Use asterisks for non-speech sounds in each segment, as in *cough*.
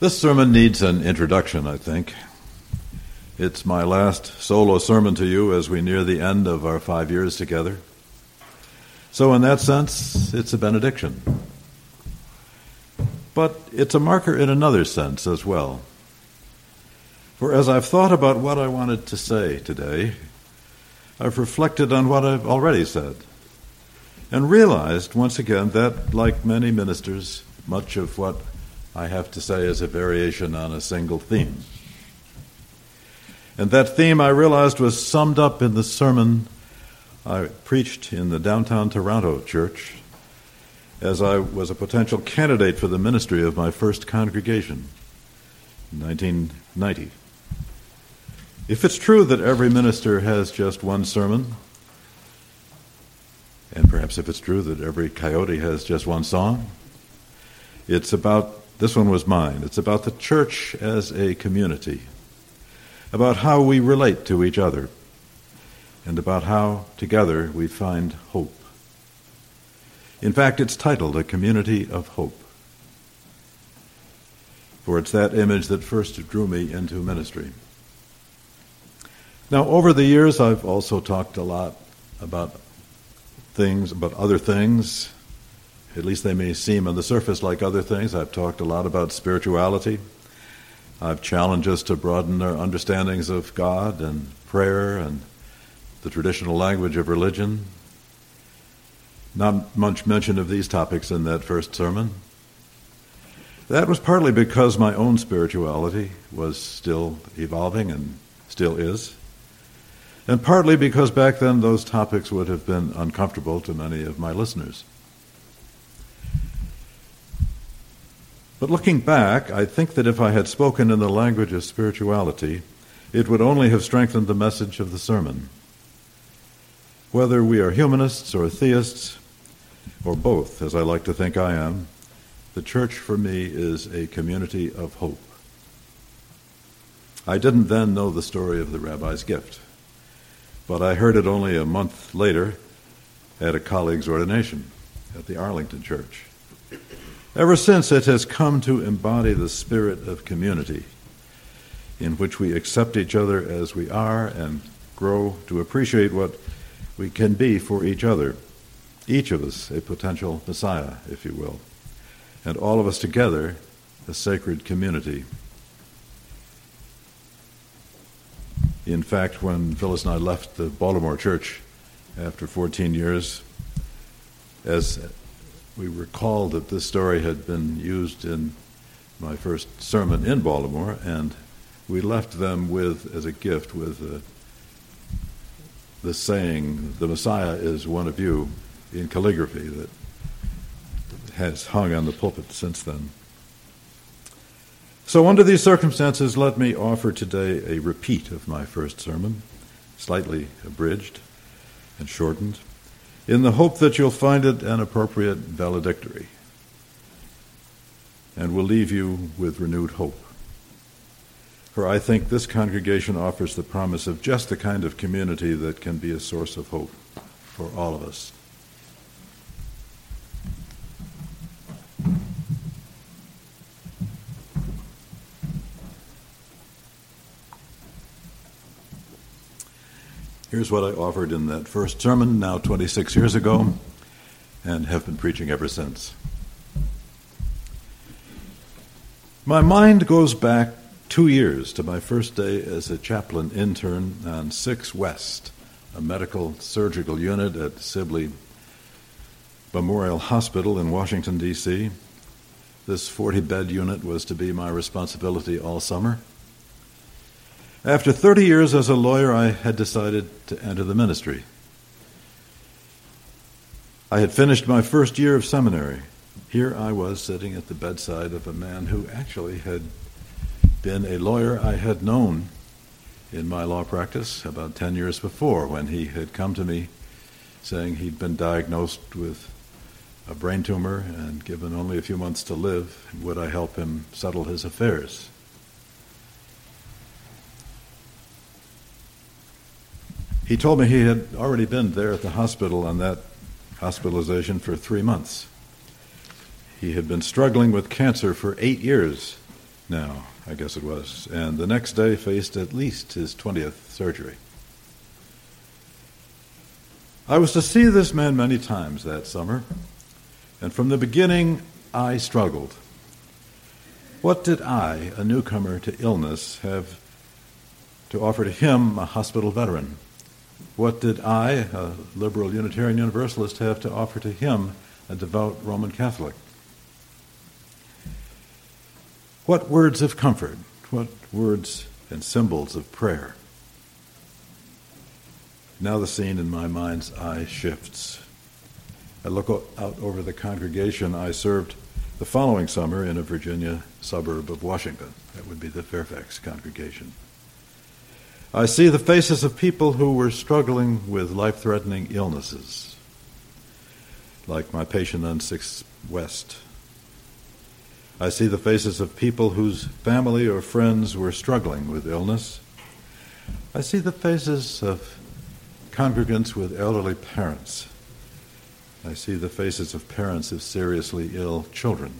This sermon needs an introduction, I think. It's my last solo sermon to you as we near the end of our five years together. So, in that sense, it's a benediction. But it's a marker in another sense as well. For as I've thought about what I wanted to say today, I've reflected on what I've already said and realized once again that, like many ministers, much of what I have to say is a variation on a single theme. And that theme I realized was summed up in the sermon I preached in the downtown Toronto church as I was a potential candidate for the ministry of my first congregation in 1990. If it's true that every minister has just one sermon, and perhaps if it's true that every coyote has just one song, it's about this one was mine. It's about the church as a community, about how we relate to each other, and about how together we find hope. In fact, it's titled A Community of Hope. For it's that image that first drew me into ministry. Now, over the years, I've also talked a lot about things, about other things, at least they may seem on the surface like other things. I've talked a lot about spirituality. I've challenged us to broaden our understandings of God and prayer and the traditional language of religion. Not much mention of these topics in that first sermon. That was partly because my own spirituality was still evolving and still is, and partly because back then those topics would have been uncomfortable to many of my listeners. But looking back, I think that if I had spoken in the language of spirituality, it would only have strengthened the message of the sermon. Whether we are humanists or theists, or both, as I like to think I am, the church for me is a community of hope. I didn't then know the story of the rabbi's gift, but I heard it only a month later at a colleague's ordination at the Arlington Church. Ever since, it has come to embody the spirit of community in which we accept each other as we are and grow to appreciate what we can be for each other. Each of us a potential Messiah, if you will, and all of us together a sacred community. In fact, when Phyllis and I left the Baltimore church after 14 years, as we recalled that this story had been used in my first sermon in Baltimore, and we left them with, as a gift, with uh, the saying, The Messiah is one of you, in calligraphy that has hung on the pulpit since then. So, under these circumstances, let me offer today a repeat of my first sermon, slightly abridged and shortened in the hope that you'll find it an appropriate valedictory and will leave you with renewed hope. For I think this congregation offers the promise of just the kind of community that can be a source of hope for all of us. Here's what I offered in that first sermon, now 26 years ago, and have been preaching ever since. My mind goes back two years to my first day as a chaplain intern on 6 West, a medical surgical unit at Sibley Memorial Hospital in Washington, D.C. This 40 bed unit was to be my responsibility all summer. After 30 years as a lawyer, I had decided to enter the ministry. I had finished my first year of seminary. Here I was sitting at the bedside of a man who actually had been a lawyer I had known in my law practice about 10 years before when he had come to me saying he'd been diagnosed with a brain tumor and given only a few months to live. Would I help him settle his affairs? He told me he had already been there at the hospital on that hospitalization for three months. He had been struggling with cancer for eight years now, I guess it was, and the next day faced at least his 20th surgery. I was to see this man many times that summer, and from the beginning I struggled. What did I, a newcomer to illness, have to offer to him, a hospital veteran? What did I, a liberal Unitarian Universalist, have to offer to him, a devout Roman Catholic? What words of comfort, what words and symbols of prayer? Now the scene in my mind's eye shifts. I look out over the congregation I served the following summer in a Virginia suburb of Washington. That would be the Fairfax congregation. I see the faces of people who were struggling with life threatening illnesses, like my patient on 6th West. I see the faces of people whose family or friends were struggling with illness. I see the faces of congregants with elderly parents. I see the faces of parents of seriously ill children.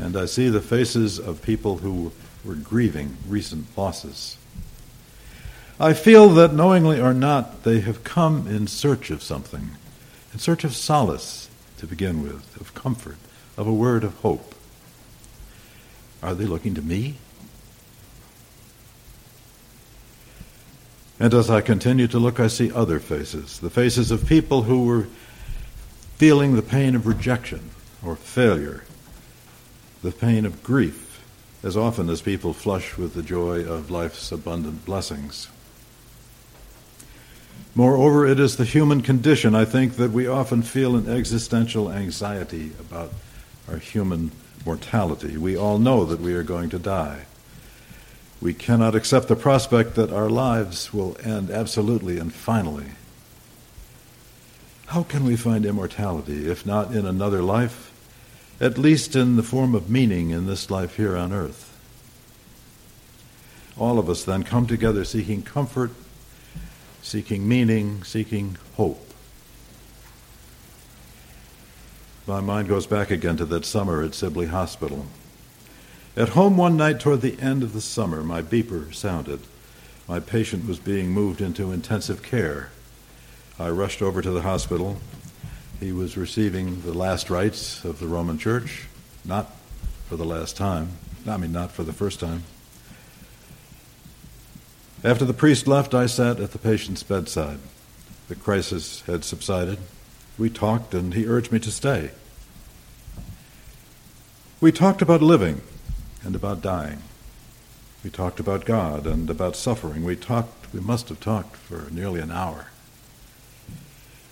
And I see the faces of people who were grieving recent losses. I feel that, knowingly or not, they have come in search of something, in search of solace to begin with, of comfort, of a word of hope. Are they looking to me? And as I continue to look, I see other faces the faces of people who were feeling the pain of rejection or failure, the pain of grief, as often as people flush with the joy of life's abundant blessings. Moreover, it is the human condition, I think, that we often feel an existential anxiety about our human mortality. We all know that we are going to die. We cannot accept the prospect that our lives will end absolutely and finally. How can we find immortality, if not in another life, at least in the form of meaning in this life here on earth? All of us then come together seeking comfort, seeking meaning, seeking hope. My mind goes back again to that summer at Sibley Hospital. At home one night toward the end of the summer, my beeper sounded. My patient was being moved into intensive care. I rushed over to the hospital. He was receiving the last rites of the Roman Church, not for the last time. I mean, not for the first time. After the priest left, I sat at the patient's bedside. The crisis had subsided. We talked, and he urged me to stay. We talked about living and about dying. We talked about God and about suffering. We talked, we must have talked for nearly an hour.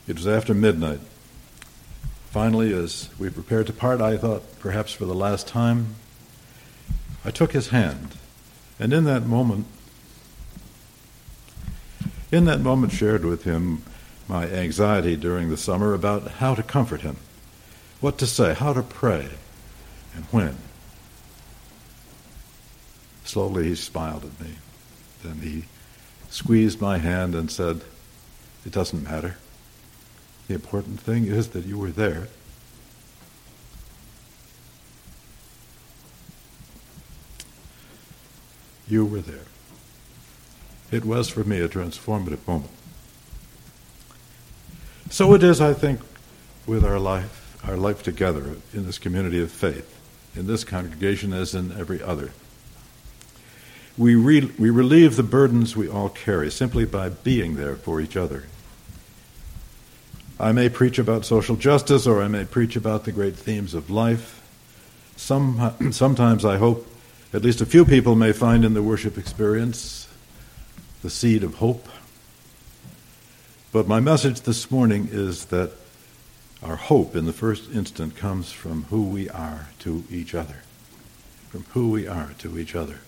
It was after midnight. Finally, as we prepared to part, I thought perhaps for the last time, I took his hand, and in that moment, in that moment, shared with him my anxiety during the summer about how to comfort him, what to say, how to pray, and when. Slowly he smiled at me. Then he squeezed my hand and said, It doesn't matter. The important thing is that you were there. You were there. It was for me a transformative moment. So it is, I think, with our life, our life together in this community of faith, in this congregation as in every other we, re- we relieve the burdens we all carry simply by being there for each other. I may preach about social justice or I may preach about the great themes of life. Some, *clears throat* sometimes I hope at least a few people may find in the worship experience the seed of hope. But my message this morning is that our hope in the first instant comes from who we are to each other. From who we are to each other.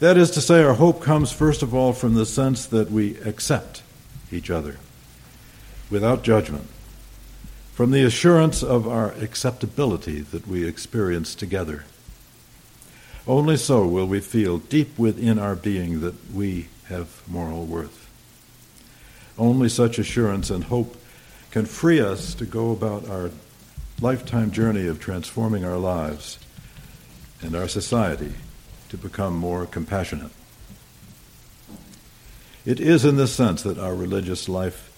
That is to say, our hope comes first of all from the sense that we accept each other without judgment, from the assurance of our acceptability that we experience together. Only so will we feel deep within our being that we have moral worth. Only such assurance and hope can free us to go about our lifetime journey of transforming our lives and our society to become more compassionate. It is in this sense that our religious life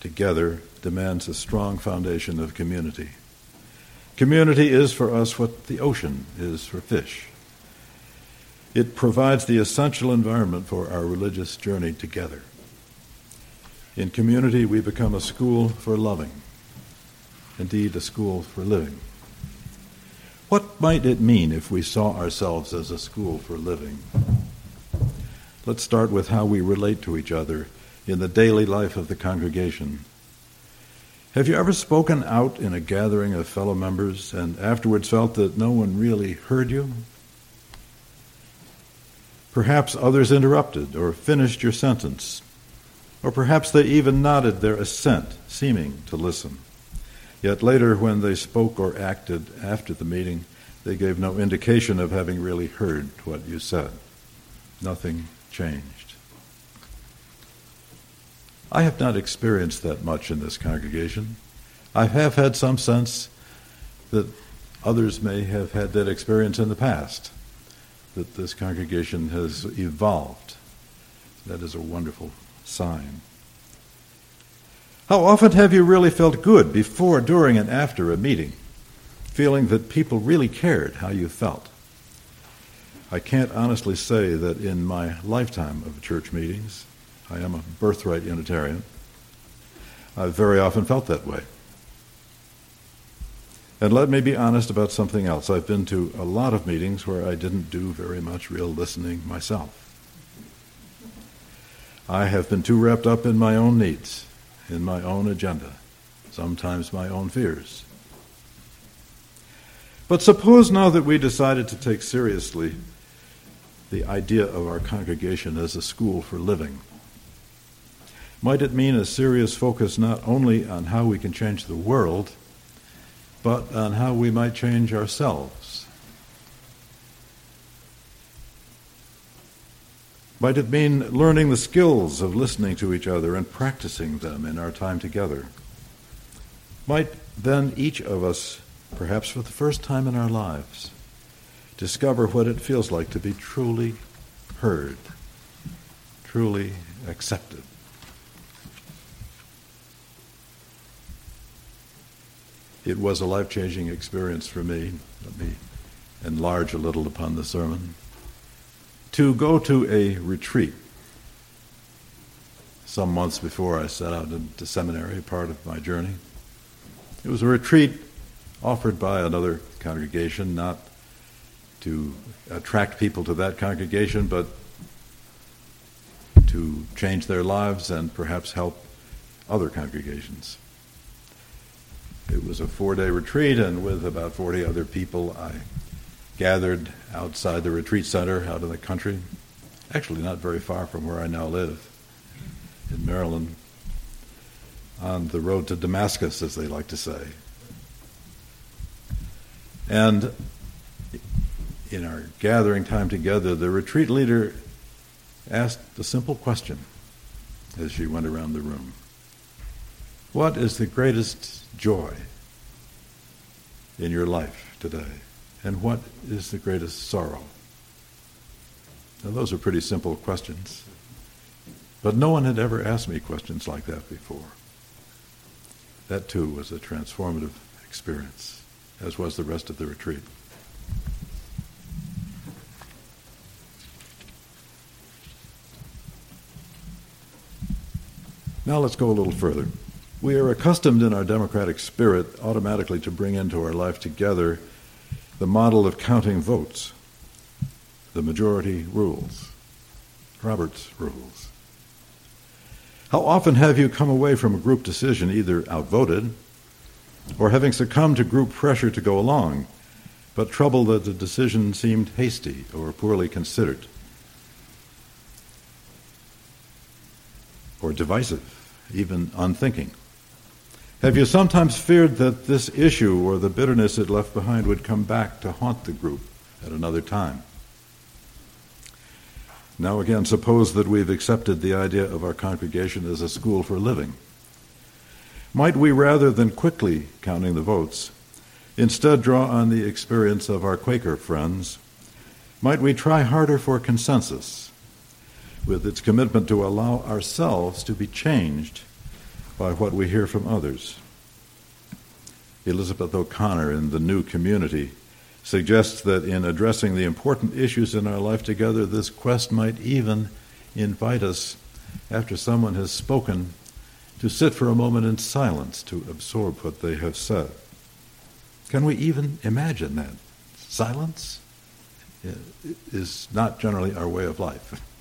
together demands a strong foundation of community. Community is for us what the ocean is for fish. It provides the essential environment for our religious journey together. In community, we become a school for loving, indeed, a school for living. What might it mean if we saw ourselves as a school for living? Let's start with how we relate to each other in the daily life of the congregation. Have you ever spoken out in a gathering of fellow members and afterwards felt that no one really heard you? Perhaps others interrupted or finished your sentence, or perhaps they even nodded their assent, seeming to listen. Yet later, when they spoke or acted after the meeting, they gave no indication of having really heard what you said. Nothing changed. I have not experienced that much in this congregation. I have had some sense that others may have had that experience in the past, that this congregation has evolved. That is a wonderful sign. How often have you really felt good before, during, and after a meeting, feeling that people really cared how you felt? I can't honestly say that in my lifetime of church meetings, I am a birthright Unitarian, I've very often felt that way. And let me be honest about something else. I've been to a lot of meetings where I didn't do very much real listening myself. I have been too wrapped up in my own needs, in my own agenda, sometimes my own fears. But suppose now that we decided to take seriously the idea of our congregation as a school for living. Might it mean a serious focus not only on how we can change the world, but on how we might change ourselves? Might it mean learning the skills of listening to each other and practicing them in our time together? Might then each of us, perhaps for the first time in our lives, discover what it feels like to be truly heard, truly accepted. It was a life changing experience for me. Let me enlarge a little upon the sermon. To go to a retreat some months before I set out into seminary, part of my journey. It was a retreat offered by another congregation, not to attract people to that congregation, but to change their lives and perhaps help other congregations. It was a four day retreat, and with about 40 other people, I gathered outside the retreat center out in the country, actually not very far from where I now live, in Maryland, on the road to Damascus, as they like to say. And in our gathering time together, the retreat leader asked a simple question as she went around the room What is the greatest joy in your life today? And what is the greatest sorrow? Now, those are pretty simple questions. But no one had ever asked me questions like that before. That, too, was a transformative experience, as was the rest of the retreat. Now let's go a little further. We are accustomed in our democratic spirit automatically to bring into our life together the model of counting votes, the majority rules, Robert's rules. How often have you come away from a group decision either outvoted or having succumbed to group pressure to go along, but troubled that the decision seemed hasty or poorly considered? or divisive, even unthinking? Have you sometimes feared that this issue or the bitterness it left behind would come back to haunt the group at another time? Now, again, suppose that we've accepted the idea of our congregation as a school for living. Might we, rather than quickly counting the votes, instead draw on the experience of our Quaker friends Might we try harder for consensus with its commitment to allow ourselves to be changed by what we hear from others? Elizabeth O'Connor in The New Community suggests that in addressing the important issues in our life together, this quest might even invite us, after someone has spoken, to sit for a moment in silence to absorb what they have said. Can we even imagine that? Silence eh, is not generally our way of life. *laughs*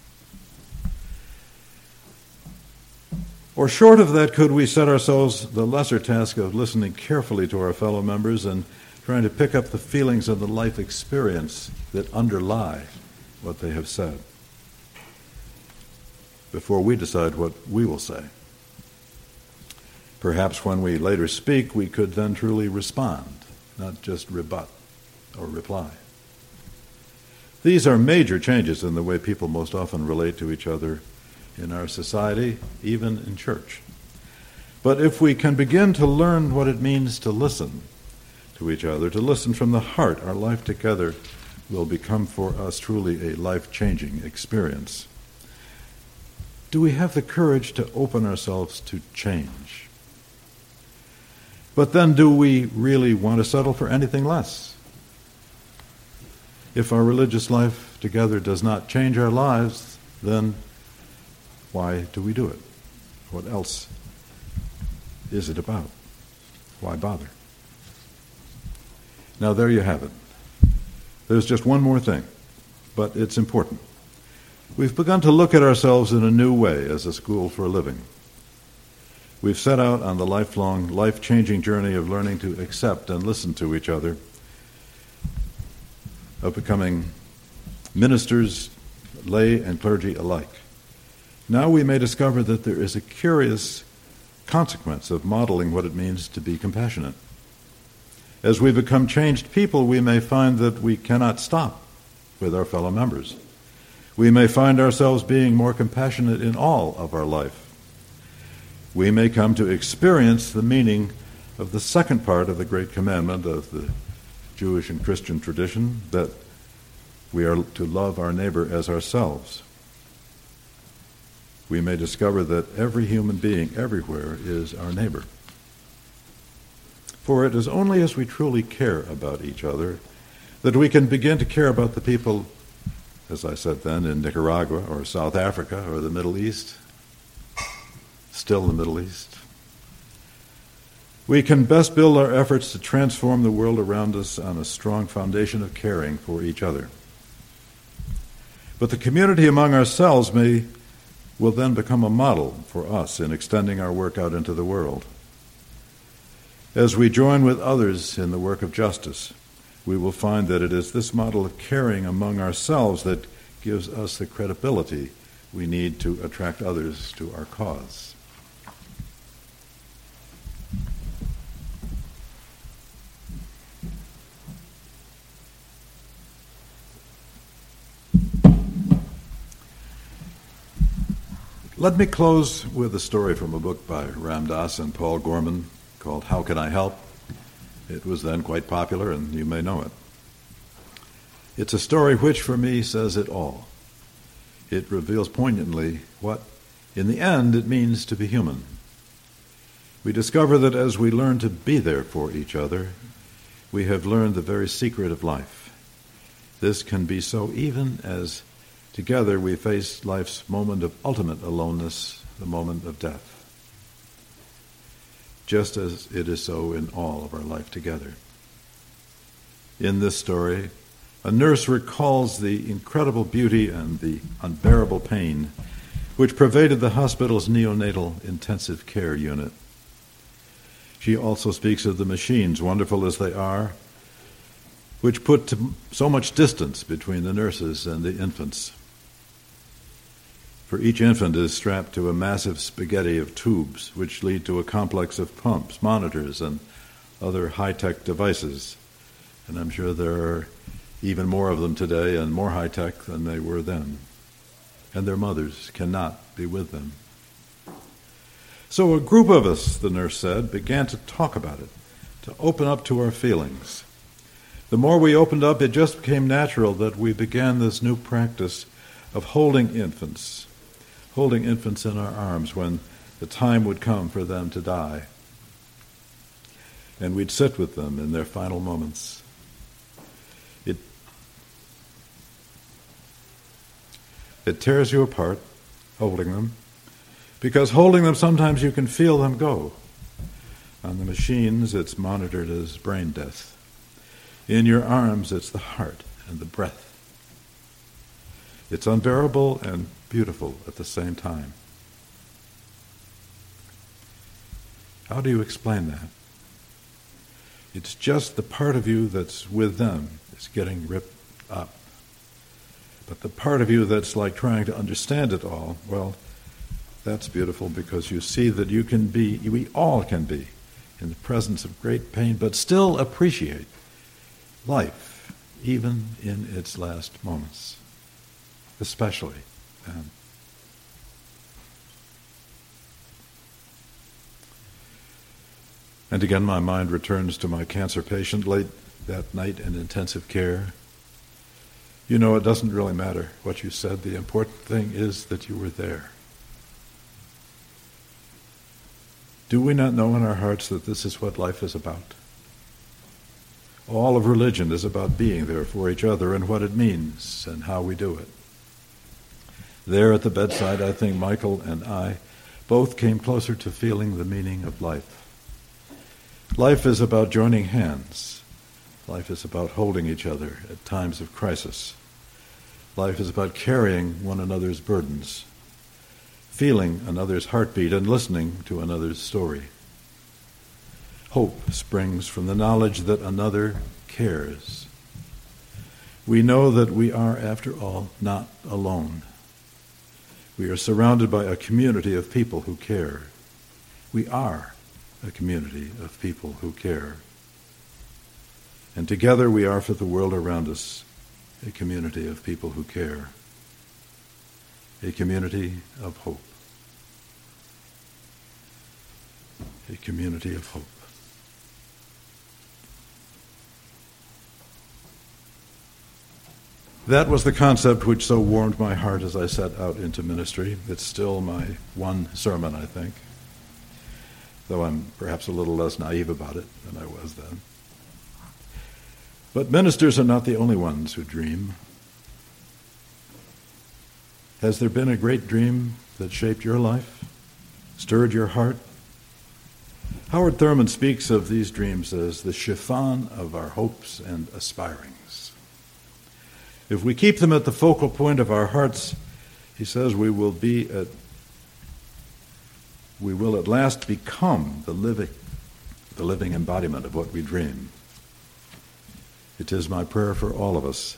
Or short of that, could we set ourselves the lesser task of listening carefully to our fellow members and trying to pick up the feelings and the life experience that underlie what they have said before we decide what we will say? Perhaps when we later speak, we could then truly respond, not just rebut or reply. These are major changes in the way people most often relate to each other in our society, even in church. But if we can begin to learn what it means to listen to each other, to listen from the heart, our life together will become for us truly a life changing experience. Do we have the courage to open ourselves to change? But then, do we really want to settle for anything less? If our religious life together does not change our lives, then why do we do it? What else is it about? Why bother? Now, there you have it. There's just one more thing, but it's important. We've begun to look at ourselves in a new way as a school for a living. We've set out on the lifelong, life changing journey of learning to accept and listen to each other, of becoming ministers, lay, and clergy alike. Now we may discover that there is a curious consequence of modeling what it means to be compassionate. As we become changed people, we may find that we cannot stop with our fellow members. We may find ourselves being more compassionate in all of our life. We may come to experience the meaning of the second part of the Great Commandment of the Jewish and Christian tradition that we are to love our neighbor as ourselves we may discover that every human being everywhere is our neighbor. For it is only as we truly care about each other that we can begin to care about the people, as I said then, in Nicaragua or South Africa or the Middle East, still the Middle East. We can best build our efforts to transform the world around us on a strong foundation of caring for each other. But the community among ourselves may will then become a model for us in extending our work out into the world. As we join with others in the work of justice, we will find that it is this model of caring among ourselves that gives us the credibility we need to attract others to our cause. Let me close with a story from a book by Ram Dass and Paul Gorman called How Can I Help? It was then quite popular, and you may know it. It's a story which, for me, says it all. It reveals poignantly what, in the end, it means to be human. We discover that as we learn to be there for each other, we have learned the very secret of life. This can be so even as Together we face life's moment of ultimate aloneness, the moment of death, just as it is so in all of our life together. In this story, a nurse recalls the incredible beauty and the unbearable pain which pervaded the hospital's neonatal intensive care unit. She also speaks of the machines, wonderful as they are, which put so much distance between the nurses and the infants for each infant is strapped to a massive spaghetti of tubes, which lead to a complex of pumps, monitors, and other high tech devices. And I'm sure there are even more of them today and more high tech than they were then. And their mothers cannot be with them. So a group of us, the nurse said, began to talk about it, to open up to our feelings. The more we opened up, it just became natural that we began this new practice of holding infants, holding infants in our arms when the time would come for them to die. And we'd sit with them in their final moments. It, it tears you apart, holding them, because holding them sometimes you can feel them go. On the machines, it's monitored as brain death. In your arms, it's the heart and the breath. It's unbearable and beautiful at the same time. How do you explain that? It's just the part of you that's with them is getting ripped up. But the part of you that's like trying to understand it all, well, that's beautiful because you see that you can be, we all can be, in the presence of great pain, but still appreciate life, even in its last moments, especially then. And again, my mind returns to my cancer patient late that night in intensive care. You know, it doesn't really matter what you said. The important thing is that you were there. Do we not know in our hearts that this is what life is about? All of religion is about being there for each other and what it means and how we do it. There at the bedside, I think Michael and I both came closer to feeling the meaning of life. Life is about joining hands. Life is about holding each other at times of crisis. Life is about carrying one another's burdens, feeling another's heartbeat, and listening to another's story. Hope springs from the knowledge that another cares. We know that we are, after all, not alone. We are surrounded by a community of people who care. We are a community of people who care. And together we are for the world around us a community of people who care, a community of hope, a community of hope. That was the concept which so warmed my heart as I set out into ministry. It's still my one sermon, I think though I'm perhaps a little less naive about it than I was then. But ministers are not the only ones who dream. Has there been a great dream that shaped your life, stirred your heart? Howard Thurman speaks of these dreams as the chiffon of our hopes and aspirings. If we keep them at the focal point of our hearts, he says we will be at we will at last become the living, the living embodiment of what we dream. It is my prayer for all of us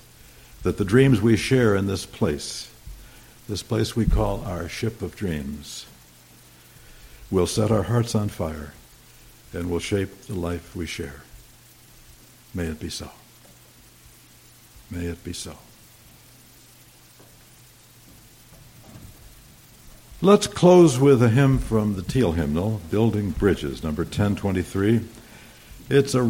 that the dreams we share in this place, this place we call our ship of dreams, will set our hearts on fire and will shape the life we share. May it be so. May it be so. Let's close with a hymn from the Teal hymnal, Building Bridges, number 1023. It's around